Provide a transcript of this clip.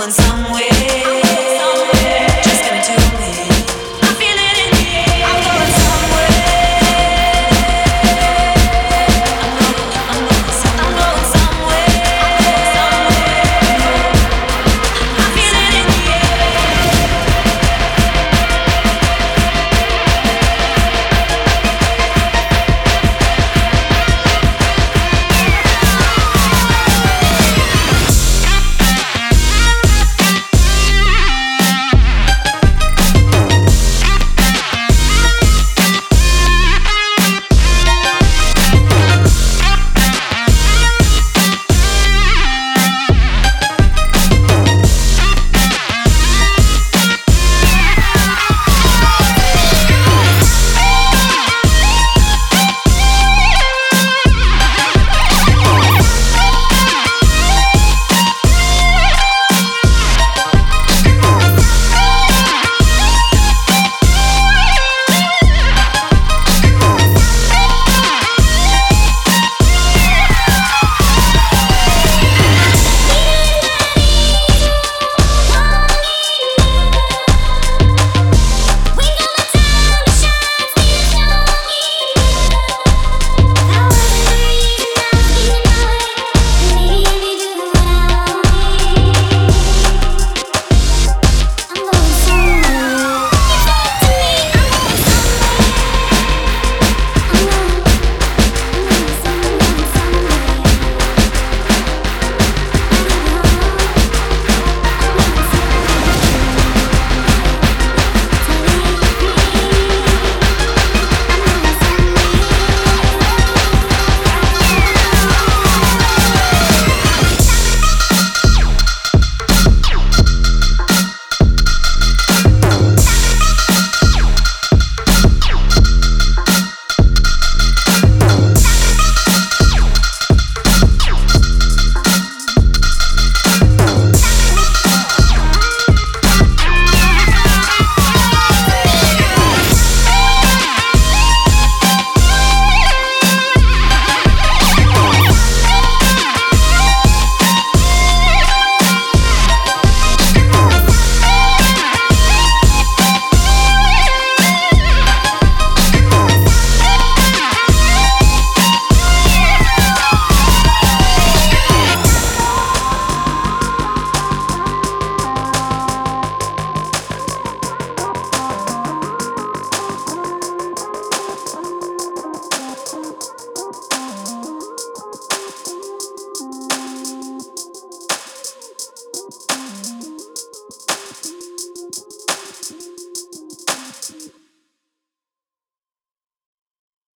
going somewhere.